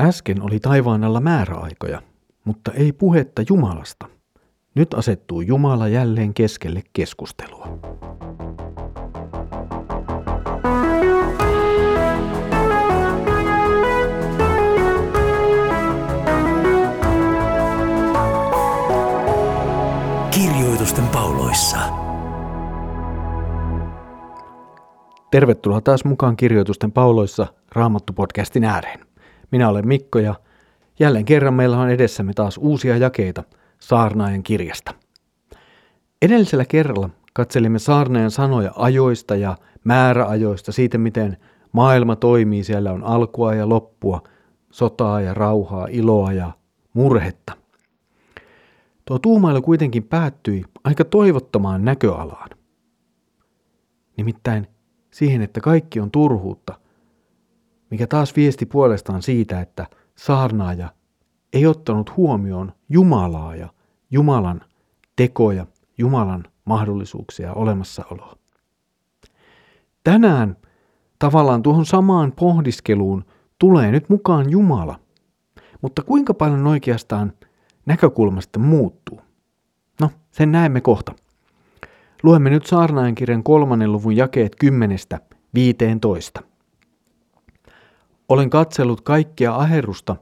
Äsken oli taivaan alla määräaikoja, mutta ei puhetta Jumalasta. Nyt asettuu Jumala jälleen keskelle keskustelua. Kirjoitusten pauloissa. Tervetuloa taas mukaan Kirjoitusten pauloissa Raamattu-podcastin ääreen. Minä olen Mikko ja jälleen kerran meillä on edessämme taas uusia jakeita Saarnaajan kirjasta. Edellisellä kerralla katselimme Saarnaajan sanoja ajoista ja määräajoista, siitä miten maailma toimii, siellä on alkua ja loppua, sotaa ja rauhaa, iloa ja murhetta. Tuo tuumailu kuitenkin päättyi aika toivottomaan näköalaan. Nimittäin siihen, että kaikki on turhuutta – mikä taas viesti puolestaan siitä, että saarnaaja ei ottanut huomioon Jumalaa ja Jumalan tekoja, Jumalan mahdollisuuksia olemassaoloa. Tänään tavallaan tuohon samaan pohdiskeluun tulee nyt mukaan Jumala. Mutta kuinka paljon oikeastaan näkökulmasta muuttuu? No, sen näemme kohta. Luemme nyt saarnaajan kirjan kolmannen luvun jakeet kymmenestä viiteentoista. Olen katsellut kaikkia aherrusta,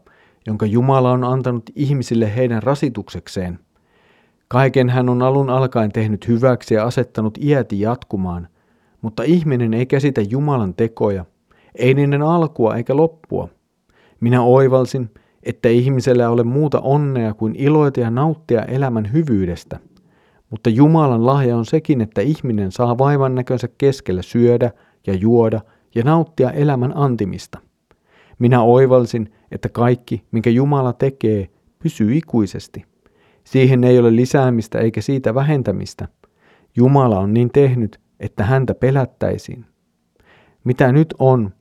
jonka Jumala on antanut ihmisille heidän rasituksekseen. Kaiken hän on alun alkaen tehnyt hyväksi ja asettanut iäti jatkumaan, mutta ihminen ei käsitä Jumalan tekoja, ei niiden alkua eikä loppua. Minä oivalsin, että ihmisellä ole muuta onnea kuin iloita ja nauttia elämän hyvyydestä. Mutta Jumalan lahja on sekin, että ihminen saa vaivan näkönsä keskellä syödä ja juoda ja nauttia elämän antimista. Minä oivalsin, että kaikki, minkä Jumala tekee, pysyy ikuisesti. Siihen ei ole lisäämistä eikä siitä vähentämistä. Jumala on niin tehnyt, että häntä pelättäisiin. Mitä nyt on,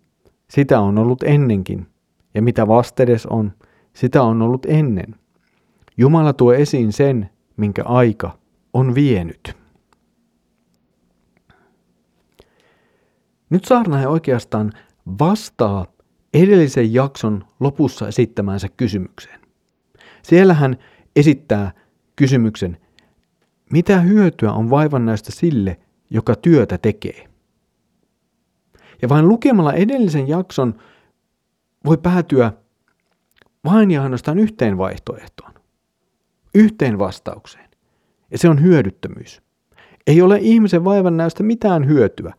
sitä on ollut ennenkin, ja mitä vastedes on, sitä on ollut ennen. Jumala tuo esiin sen, minkä aika on vienyt. Nyt saarnaaja oikeastaan vastaa edellisen jakson lopussa esittämäänsä kysymykseen. Siellä hän esittää kysymyksen, mitä hyötyä on vaivannäistä sille, joka työtä tekee? Ja vain lukemalla edellisen jakson voi päätyä vain ja ainoastaan yhteen vaihtoehtoon, yhteen vastaukseen. Ja se on hyödyttömyys. Ei ole ihmisen vaivannäöstä mitään hyötyä.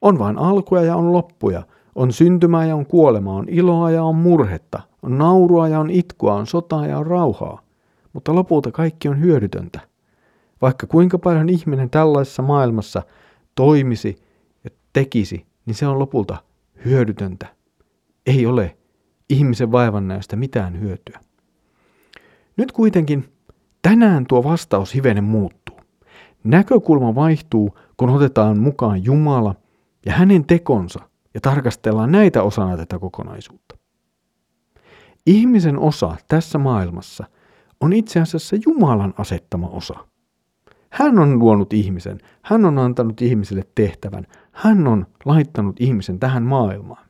On vain alkuja ja on loppuja, on syntymää ja on kuolemaa, on iloa ja on murhetta, on naurua ja on itkua, on sotaa ja on rauhaa. Mutta lopulta kaikki on hyödytöntä. Vaikka kuinka paljon ihminen tällaisessa maailmassa toimisi ja tekisi, niin se on lopulta hyödytöntä. Ei ole ihmisen vaivannäöstä mitään hyötyä. Nyt kuitenkin tänään tuo vastaus hivenen muuttuu. Näkökulma vaihtuu, kun otetaan mukaan Jumala ja hänen tekonsa ja tarkastellaan näitä osana tätä kokonaisuutta. Ihmisen osa tässä maailmassa on itse asiassa Jumalan asettama osa. Hän on luonut ihmisen, hän on antanut ihmiselle tehtävän, hän on laittanut ihmisen tähän maailmaan.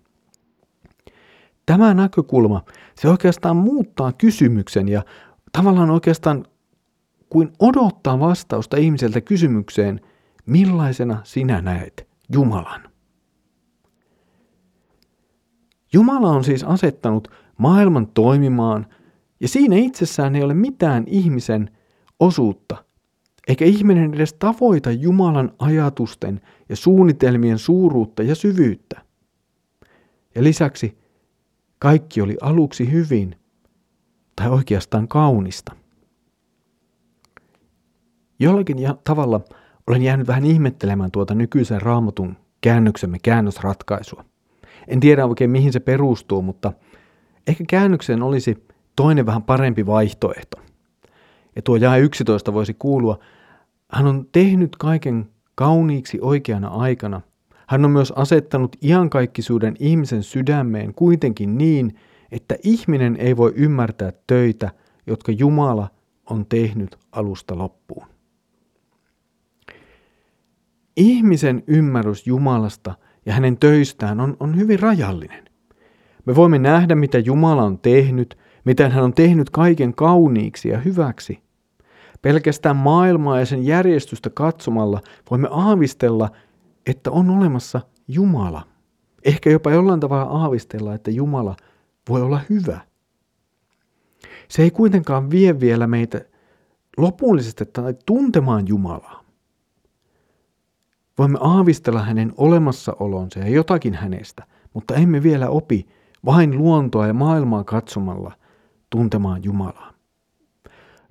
Tämä näkökulma, se oikeastaan muuttaa kysymyksen ja tavallaan oikeastaan kuin odottaa vastausta ihmiseltä kysymykseen, millaisena sinä näet Jumalan. Jumala on siis asettanut maailman toimimaan, ja siinä itsessään ei ole mitään ihmisen osuutta, eikä ihminen edes tavoita Jumalan ajatusten ja suunnitelmien suuruutta ja syvyyttä. Ja lisäksi kaikki oli aluksi hyvin, tai oikeastaan kaunista. Jollakin tavalla olen jäänyt vähän ihmettelemään tuota nykyisen raamatun käännöksemme käännösratkaisua. En tiedä oikein mihin se perustuu, mutta ehkä käännökseen olisi toinen vähän parempi vaihtoehto. Ja tuo jae 11 voisi kuulua, hän on tehnyt kaiken kauniiksi oikeana aikana. Hän on myös asettanut iankaikkisuuden ihmisen sydämeen kuitenkin niin, että ihminen ei voi ymmärtää töitä, jotka Jumala on tehnyt alusta loppuun. Ihmisen ymmärrys Jumalasta – ja hänen töistään on, on hyvin rajallinen. Me voimme nähdä, mitä Jumala on tehnyt, miten hän on tehnyt kaiken kauniiksi ja hyväksi. Pelkästään maailmaa ja sen järjestystä katsomalla voimme aavistella, että on olemassa Jumala. Ehkä jopa jollain tavalla aavistella, että Jumala voi olla hyvä. Se ei kuitenkaan vie vielä meitä lopullisesti tai tuntemaan Jumalaa. Voimme aavistella hänen olemassaolonsa ja jotakin hänestä, mutta emme vielä opi vain luontoa ja maailmaa katsomalla tuntemaan Jumalaa.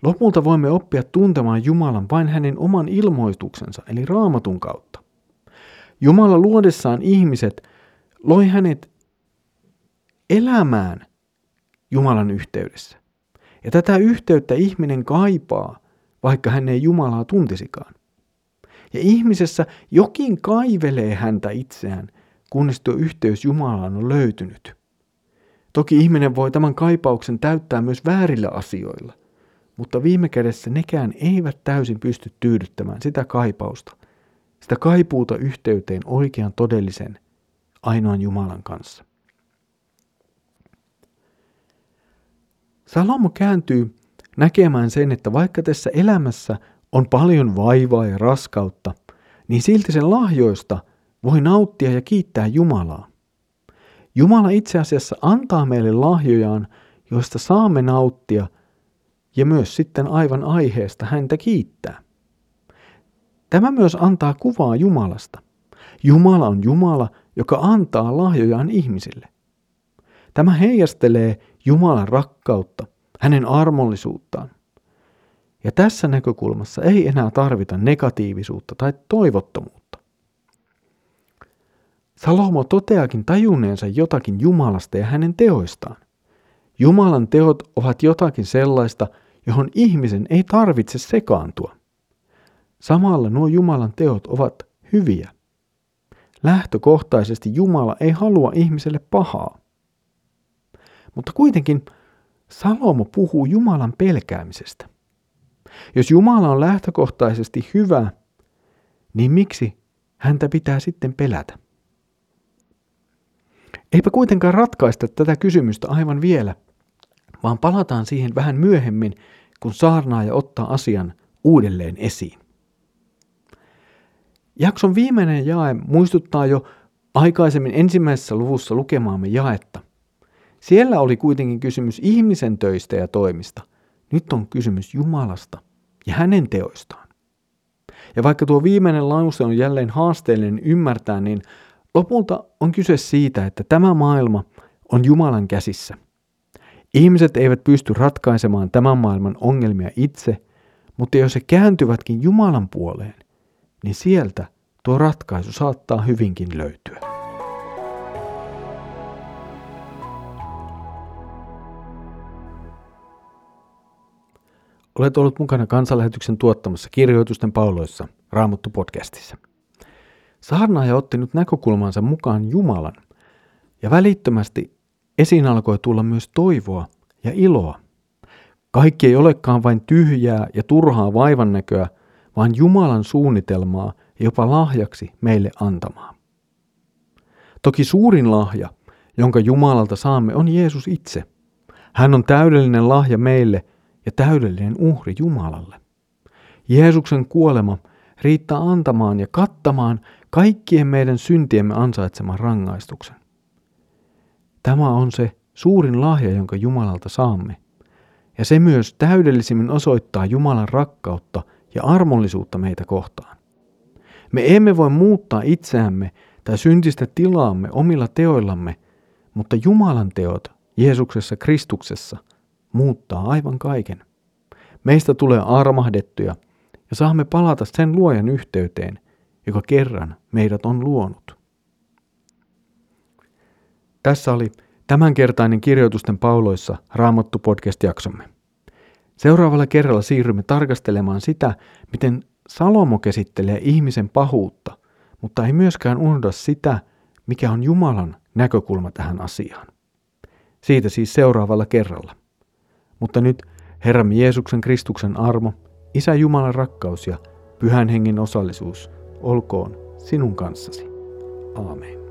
Lopulta voimme oppia tuntemaan Jumalan vain hänen oman ilmoituksensa, eli raamatun kautta. Jumala luodessaan ihmiset loi hänet elämään Jumalan yhteydessä. Ja tätä yhteyttä ihminen kaipaa, vaikka hän ei Jumalaa tuntisikaan. Ja ihmisessä jokin kaivelee häntä itseään, kunnes tuo yhteys Jumalaan on löytynyt. Toki ihminen voi tämän kaipauksen täyttää myös väärillä asioilla, mutta viime kädessä nekään eivät täysin pysty tyydyttämään sitä kaipausta, sitä kaipuuta yhteyteen oikean todellisen, ainoan Jumalan kanssa. Salomo kääntyy näkemään sen, että vaikka tässä elämässä on paljon vaivaa ja raskautta, niin silti sen lahjoista voi nauttia ja kiittää Jumalaa. Jumala itse asiassa antaa meille lahjojaan, joista saamme nauttia ja myös sitten aivan aiheesta häntä kiittää. Tämä myös antaa kuvaa Jumalasta. Jumala on Jumala, joka antaa lahjojaan ihmisille. Tämä heijastelee Jumalan rakkautta, hänen armollisuuttaan. Ja tässä näkökulmassa ei enää tarvita negatiivisuutta tai toivottomuutta. Salomo toteakin tajunneensa jotakin Jumalasta ja hänen teoistaan. Jumalan teot ovat jotakin sellaista, johon ihmisen ei tarvitse sekaantua. Samalla nuo Jumalan teot ovat hyviä. Lähtökohtaisesti Jumala ei halua ihmiselle pahaa. Mutta kuitenkin Salomo puhuu Jumalan pelkäämisestä. Jos Jumala on lähtökohtaisesti hyvä, niin miksi häntä pitää sitten pelätä? Eipä kuitenkaan ratkaista tätä kysymystä aivan vielä, vaan palataan siihen vähän myöhemmin, kun saarnaaja ottaa asian uudelleen esiin. Jakson viimeinen jae muistuttaa jo aikaisemmin ensimmäisessä luvussa lukemaamme jaetta. Siellä oli kuitenkin kysymys ihmisen töistä ja toimista. Nyt on kysymys Jumalasta ja hänen teoistaan. Ja vaikka tuo viimeinen lause on jälleen haasteellinen ymmärtää, niin lopulta on kyse siitä, että tämä maailma on Jumalan käsissä. Ihmiset eivät pysty ratkaisemaan tämän maailman ongelmia itse, mutta jos he kääntyvätkin Jumalan puoleen, niin sieltä tuo ratkaisu saattaa hyvinkin löytyä. Olet ollut mukana kansanlähetyksen tuottamassa kirjoitusten pauloissa Raamattu-podcastissa. Saarnaaja otti nyt näkökulmansa mukaan Jumalan, ja välittömästi esiin alkoi tulla myös toivoa ja iloa. Kaikki ei olekaan vain tyhjää ja turhaa vaivannäköä, vaan Jumalan suunnitelmaa jopa lahjaksi meille antamaa. Toki suurin lahja, jonka Jumalalta saamme, on Jeesus itse. Hän on täydellinen lahja meille ja täydellinen uhri Jumalalle. Jeesuksen kuolema riittää antamaan ja kattamaan kaikkien meidän syntiemme ansaitseman rangaistuksen. Tämä on se suurin lahja, jonka Jumalalta saamme. Ja se myös täydellisimmin osoittaa Jumalan rakkautta ja armollisuutta meitä kohtaan. Me emme voi muuttaa itseämme tai syntistä tilaamme omilla teoillamme, mutta Jumalan teot Jeesuksessa Kristuksessa muuttaa aivan kaiken. Meistä tulee armahdettuja ja saamme palata sen luojan yhteyteen, joka kerran meidät on luonut. Tässä oli tämänkertainen kirjoitusten pauloissa Raamattu podcast-jaksomme. Seuraavalla kerralla siirrymme tarkastelemaan sitä, miten Salomo käsittelee ihmisen pahuutta, mutta ei myöskään unohda sitä, mikä on Jumalan näkökulma tähän asiaan. Siitä siis seuraavalla kerralla. Mutta nyt Herra Jeesuksen Kristuksen armo, Isä Jumalan rakkaus ja Pyhän Hengen osallisuus olkoon sinun kanssasi. Aamen.